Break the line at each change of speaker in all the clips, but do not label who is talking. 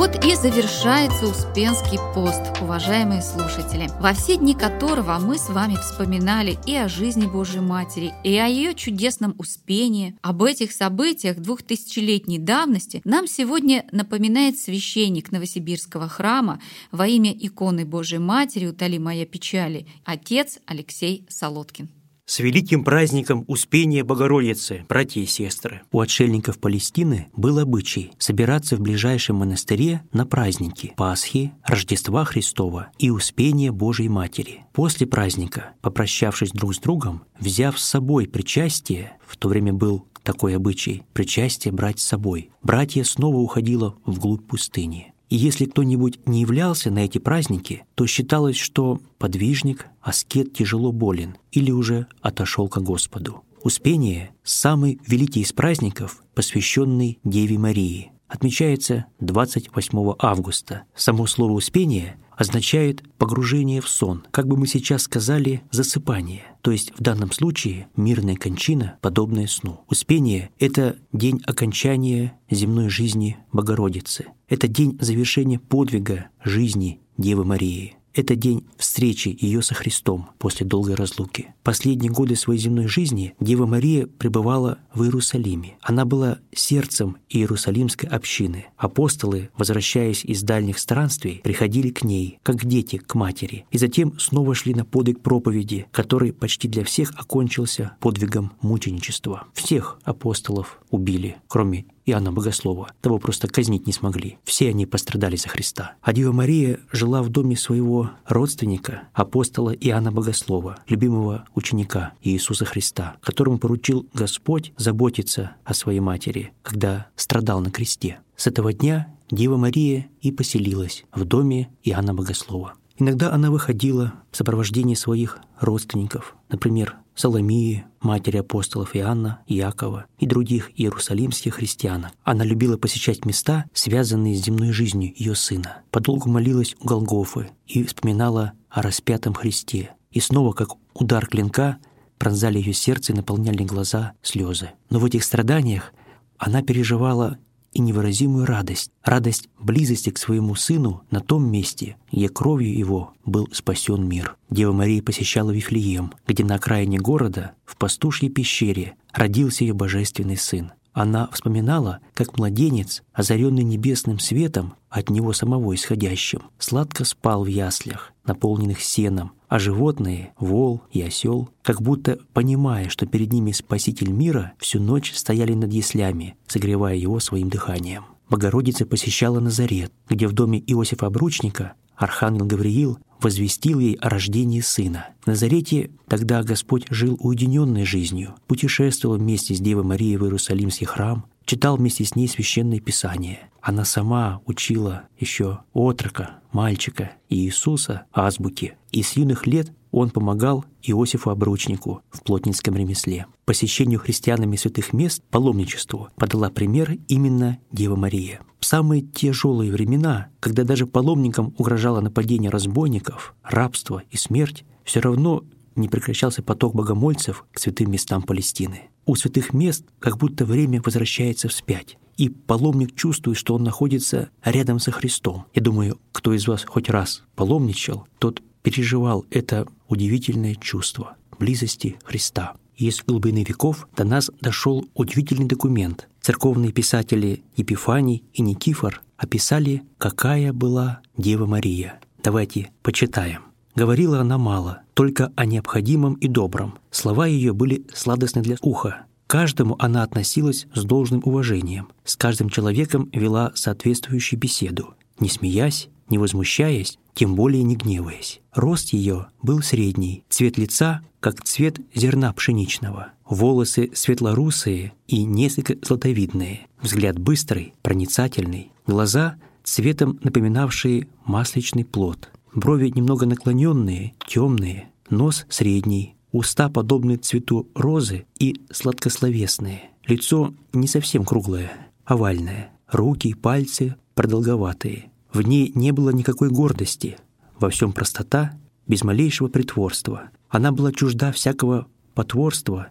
Вот и завершается Успенский пост, уважаемые слушатели, во все дни которого мы с вами вспоминали и о жизни Божьей Матери, и о ее чудесном успении. Об этих событиях двухтысячелетней давности нам сегодня напоминает священник Новосибирского храма во имя иконы Божьей Матери «Утоли моя печали» отец Алексей Солодкин
с великим праздником Успения Богородицы, братья и сестры.
У отшельников Палестины был обычай собираться в ближайшем монастыре на праздники Пасхи, Рождества Христова и Успения Божьей Матери. После праздника, попрощавшись друг с другом, взяв с собой причастие, в то время был такой обычай, причастие брать с собой, братья снова уходило вглубь пустыни. И если кто-нибудь не являлся на эти праздники, то считалось, что подвижник, аскет тяжело болен или уже отошел к Господу. Успение – самый великий из праздников, посвященный Деве Марии. Отмечается 28 августа. Само слово «успение» означает погружение в сон, как бы мы сейчас сказали, засыпание, то есть в данном случае мирная кончина, подобная сну. Успение — это день окончания земной жизни Богородицы, это день завершения подвига жизни Девы Марии. Это день встречи ее со Христом после долгой разлуки. Последние годы своей земной жизни Дева Мария пребывала в Иерусалиме. Она была сердцем Иерусалимской общины. Апостолы, возвращаясь из дальних странствий, приходили к ней, как дети к матери, и затем снова шли на подвиг проповеди, который почти для всех окончился подвигом мученичества. Всех апостолов убили, кроме Иоанна Богослова. Того просто казнить не смогли. Все они пострадали за Христа. А Дева Мария жила в доме своего родственника, апостола Иоанна Богослова, любимого ученика Иисуса Христа, которому поручил Господь заботиться о своей матери, когда страдал на кресте. С этого дня Дева Мария и поселилась в доме Иоанна Богослова. Иногда она выходила в сопровождении своих родственников, например, Соломии, матери апостолов Иоанна, Иакова и других иерусалимских христианок. Она любила посещать места, связанные с земной жизнью ее сына. Подолгу молилась у Голгофы и вспоминала о распятом Христе. И снова, как удар клинка, пронзали ее сердце и наполняли глаза слезы. Но в этих страданиях она переживала и невыразимую радость, радость близости к своему сыну на том месте, где кровью его был спасен мир. Дева Мария посещала Вифлеем, где на окраине города, в пастушьей пещере, родился ее божественный сын. Она вспоминала, как младенец, озаренный небесным светом, от него самого исходящим, сладко спал в яслях, наполненных сеном, а животные, вол и осел, как будто понимая, что перед ними спаситель мира, всю ночь стояли над яслями, согревая его своим дыханием. Богородица посещала Назарет, где в доме Иосифа Обручника Архангел Гавриил возвестил ей о рождении сына. В Назарете тогда Господь жил уединенной жизнью, путешествовал вместе с Девой Марией в Иерусалимский храм, читал вместе с ней священное писание. Она сама учила еще отрока, мальчика и Иисуса азбуке, и с юных лет он помогал Иосифу Обручнику в плотницком ремесле. Посещению христианами святых мест, паломничеству, подала пример именно Дева Мария. В самые тяжелые времена, когда даже паломникам угрожало нападение разбойников, рабство и смерть, все равно не прекращался поток богомольцев к святым местам Палестины. У святых мест как будто время возвращается вспять, и паломник чувствует, что он находится рядом со Христом. Я думаю, кто из вас хоть раз паломничал, тот переживал это удивительное чувство близости Христа. И из глубины веков до нас дошел удивительный документ. Церковные писатели Епифаний и Никифор описали, какая была Дева Мария. Давайте почитаем. Говорила она мало, только о необходимом и добром. Слова ее были сладостны для уха. каждому она относилась с должным уважением. С каждым человеком вела соответствующую беседу. Не смеясь, не возмущаясь, тем более не гневаясь. Рост ее был средний, цвет лица — как цвет зерна пшеничного, волосы светлорусые и несколько златовидные, взгляд быстрый, проницательный, глаза цветом напоминавшие масличный плод, брови немного наклоненные, темные, нос средний, уста подобные цвету розы и сладкословесные, лицо не совсем круглое, овальное, руки и пальцы продолговатые. В ней не было никакой гордости, во всем простота, без малейшего притворства. Она была чужда всякого потворства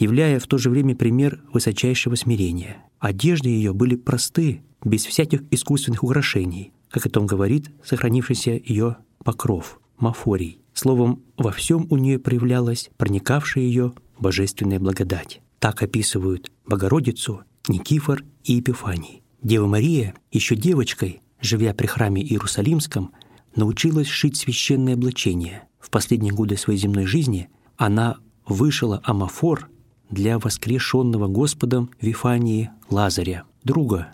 являя в то же время пример высочайшего смирения. Одежды ее были просты, без всяких искусственных украшений, как о том говорит сохранившийся ее покров, мафорий. Словом, во всем у нее проявлялась проникавшая ее божественная благодать. Так описывают Богородицу Никифор и Епифаний. Дева Мария, еще девочкой, живя при храме Иерусалимском, научилась шить священное облачение. В последние годы своей земной жизни она вышила амафор для воскрешенного Господом Вифании Лазаря, друга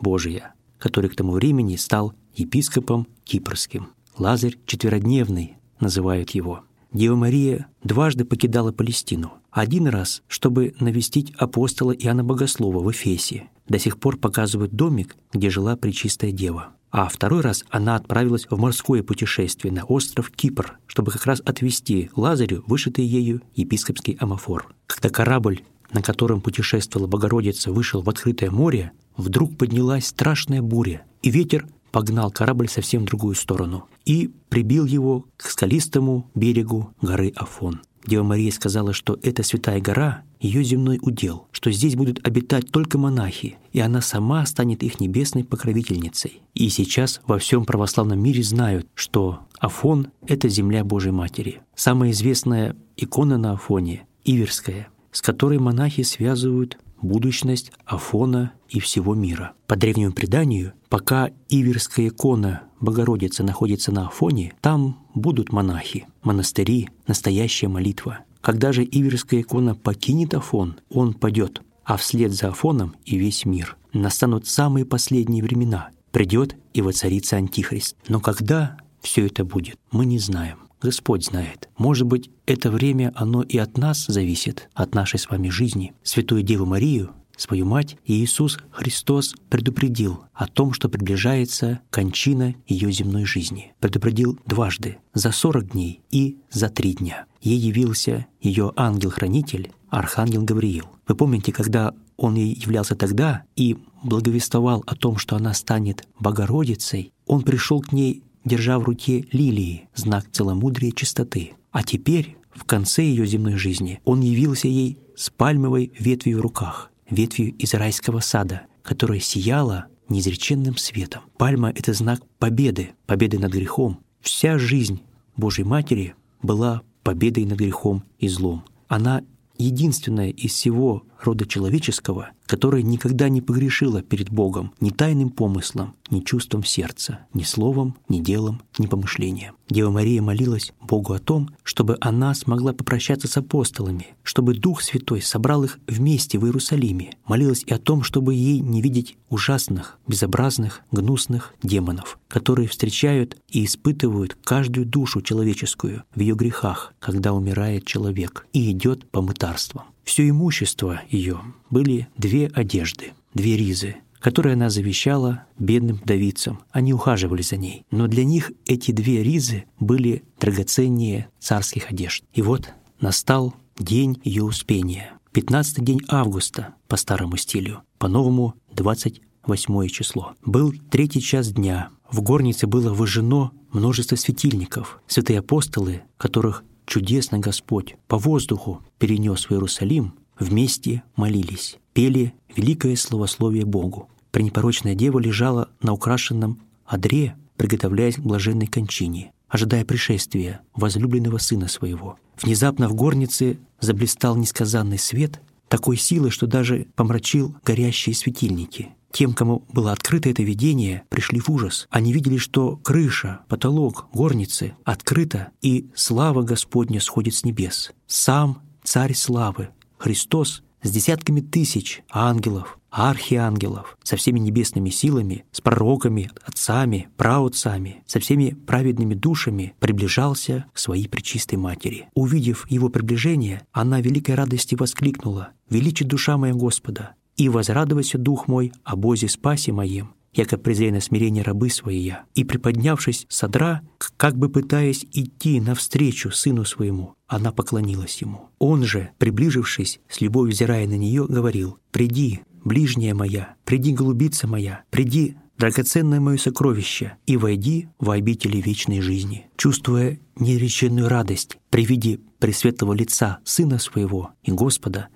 Божия, который к тому времени стал епископом Кипрским. Лазарь четверодневный называют его. Дева Мария дважды покидала Палестину. Один раз, чтобы навестить апостола Иоанна Богослова в Эфесе. До сих пор показывают домик, где жила Пречистая Дева. А второй раз она отправилась в морское путешествие на остров Кипр, чтобы как раз отвезти Лазарю вышитый ею епископский амафор. Когда корабль, на котором путешествовала Богородица, вышел в открытое море, вдруг поднялась страшная буря, и ветер погнал корабль совсем в другую сторону и прибил его к скалистому берегу горы Афон. Дева Мария сказала, что эта святая гора — ее земной удел, что здесь будут обитать только монахи, и она сама станет их небесной покровительницей. И сейчас во всем православном мире знают, что Афон — это земля Божьей Матери. Самая известная икона на Афоне — Иверская, с которой монахи связывают будущность Афона и всего мира. По древнему преданию, пока Иверская икона Богородицы находится на Афоне, там будут монахи, монастыри, настоящая молитва. Когда же Иверская икона покинет Афон, он падет, а вслед за Афоном и весь мир. Настанут самые последние времена. Придет и воцарится Антихрист. Но когда все это будет, мы не знаем. Господь знает. Может быть, это время, оно и от нас зависит, от нашей с вами жизни. Святую Деву Марию, свою мать, и Иисус Христос предупредил о том, что приближается кончина ее земной жизни. Предупредил дважды, за сорок дней и за три дня. Ей явился ее ангел-хранитель, архангел Гавриил. Вы помните, когда он ей являлся тогда и благовествовал о том, что она станет Богородицей, он пришел к ней держа в руке лилии, знак целомудрия чистоты. А теперь, в конце ее земной жизни, он явился ей с пальмовой ветвью в руках, ветвью из райского сада, которая сияла неизреченным светом. Пальма — это знак победы, победы над грехом. Вся жизнь Божьей Матери была победой над грехом и злом. Она единственная из всего рода человеческого, которая никогда не погрешила перед Богом ни тайным помыслом, ни чувством сердца, ни словом, ни делом, ни помышлением. Дева Мария молилась Богу о том, чтобы она смогла попрощаться с апостолами, чтобы Дух Святой собрал их вместе в Иерусалиме. Молилась и о том, чтобы ей не видеть ужасных, безобразных, гнусных демонов, которые встречают и испытывают каждую душу человеческую в ее грехах, когда умирает человек и идет по мытарствам. Все имущество ее были две одежды, две ризы, которые она завещала бедным вдовицам. Они ухаживали за ней. Но для них эти две ризы были драгоценнее царских одежд. И вот настал день ее успения. 15 день августа по старому стилю, по-новому 28 число. Был третий час дня. В горнице было выжжено множество светильников. Святые апостолы, которых чудесно Господь по воздуху перенес в Иерусалим, вместе молились, пели великое словословие Богу. Пренепорочная дева лежала на украшенном одре, приготовляясь к блаженной кончине, ожидая пришествия возлюбленного сына своего. Внезапно в горнице заблистал несказанный свет такой силы, что даже помрачил горящие светильники. Тем, кому было открыто это видение, пришли в ужас. Они видели, что крыша, потолок, горницы открыта, и слава Господня сходит с небес. Сам Царь Славы, Христос, с десятками тысяч ангелов, архиангелов, со всеми небесными силами, с пророками, отцами, праотцами, со всеми праведными душами приближался к своей пречистой матери. Увидев его приближение, она великой радости воскликнула «Величи душа моя Господа, и возрадовался дух мой о Бозе спасе моем, яко презрено смирение рабы своя, и, приподнявшись с одра, как бы пытаясь идти навстречу сыну своему, она поклонилась ему. Он же, приближившись, с любовью взирая на нее, говорил, «Приди, ближняя моя, приди, голубица моя, приди, драгоценное мое сокровище, и войди в обители вечной жизни». Чувствуя нереченную радость при виде пресветлого лица Сына Своего и Господа,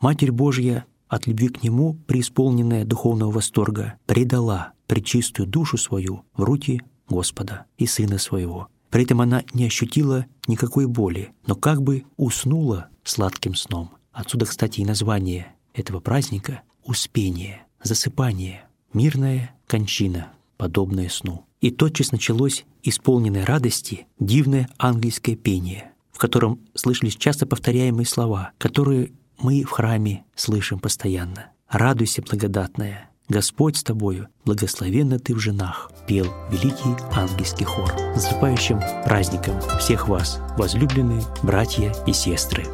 Матерь Божья от любви к Нему, преисполненная духовного восторга, предала пречистую душу свою в руки Господа и Сына Своего. При этом она не ощутила никакой боли, но как бы уснула сладким сном. Отсюда, кстати, и название этого праздника — «Успение», «Засыпание», «Мирная кончина», подобное сну. И тотчас началось исполненное радости дивное ангельское пение, в котором слышались часто повторяемые слова, которые мы в храме слышим постоянно. «Радуйся, благодатная, Господь с тобою, благословенна ты в женах», пел великий ангельский хор. С наступающим праздником всех вас, возлюбленные братья и сестры!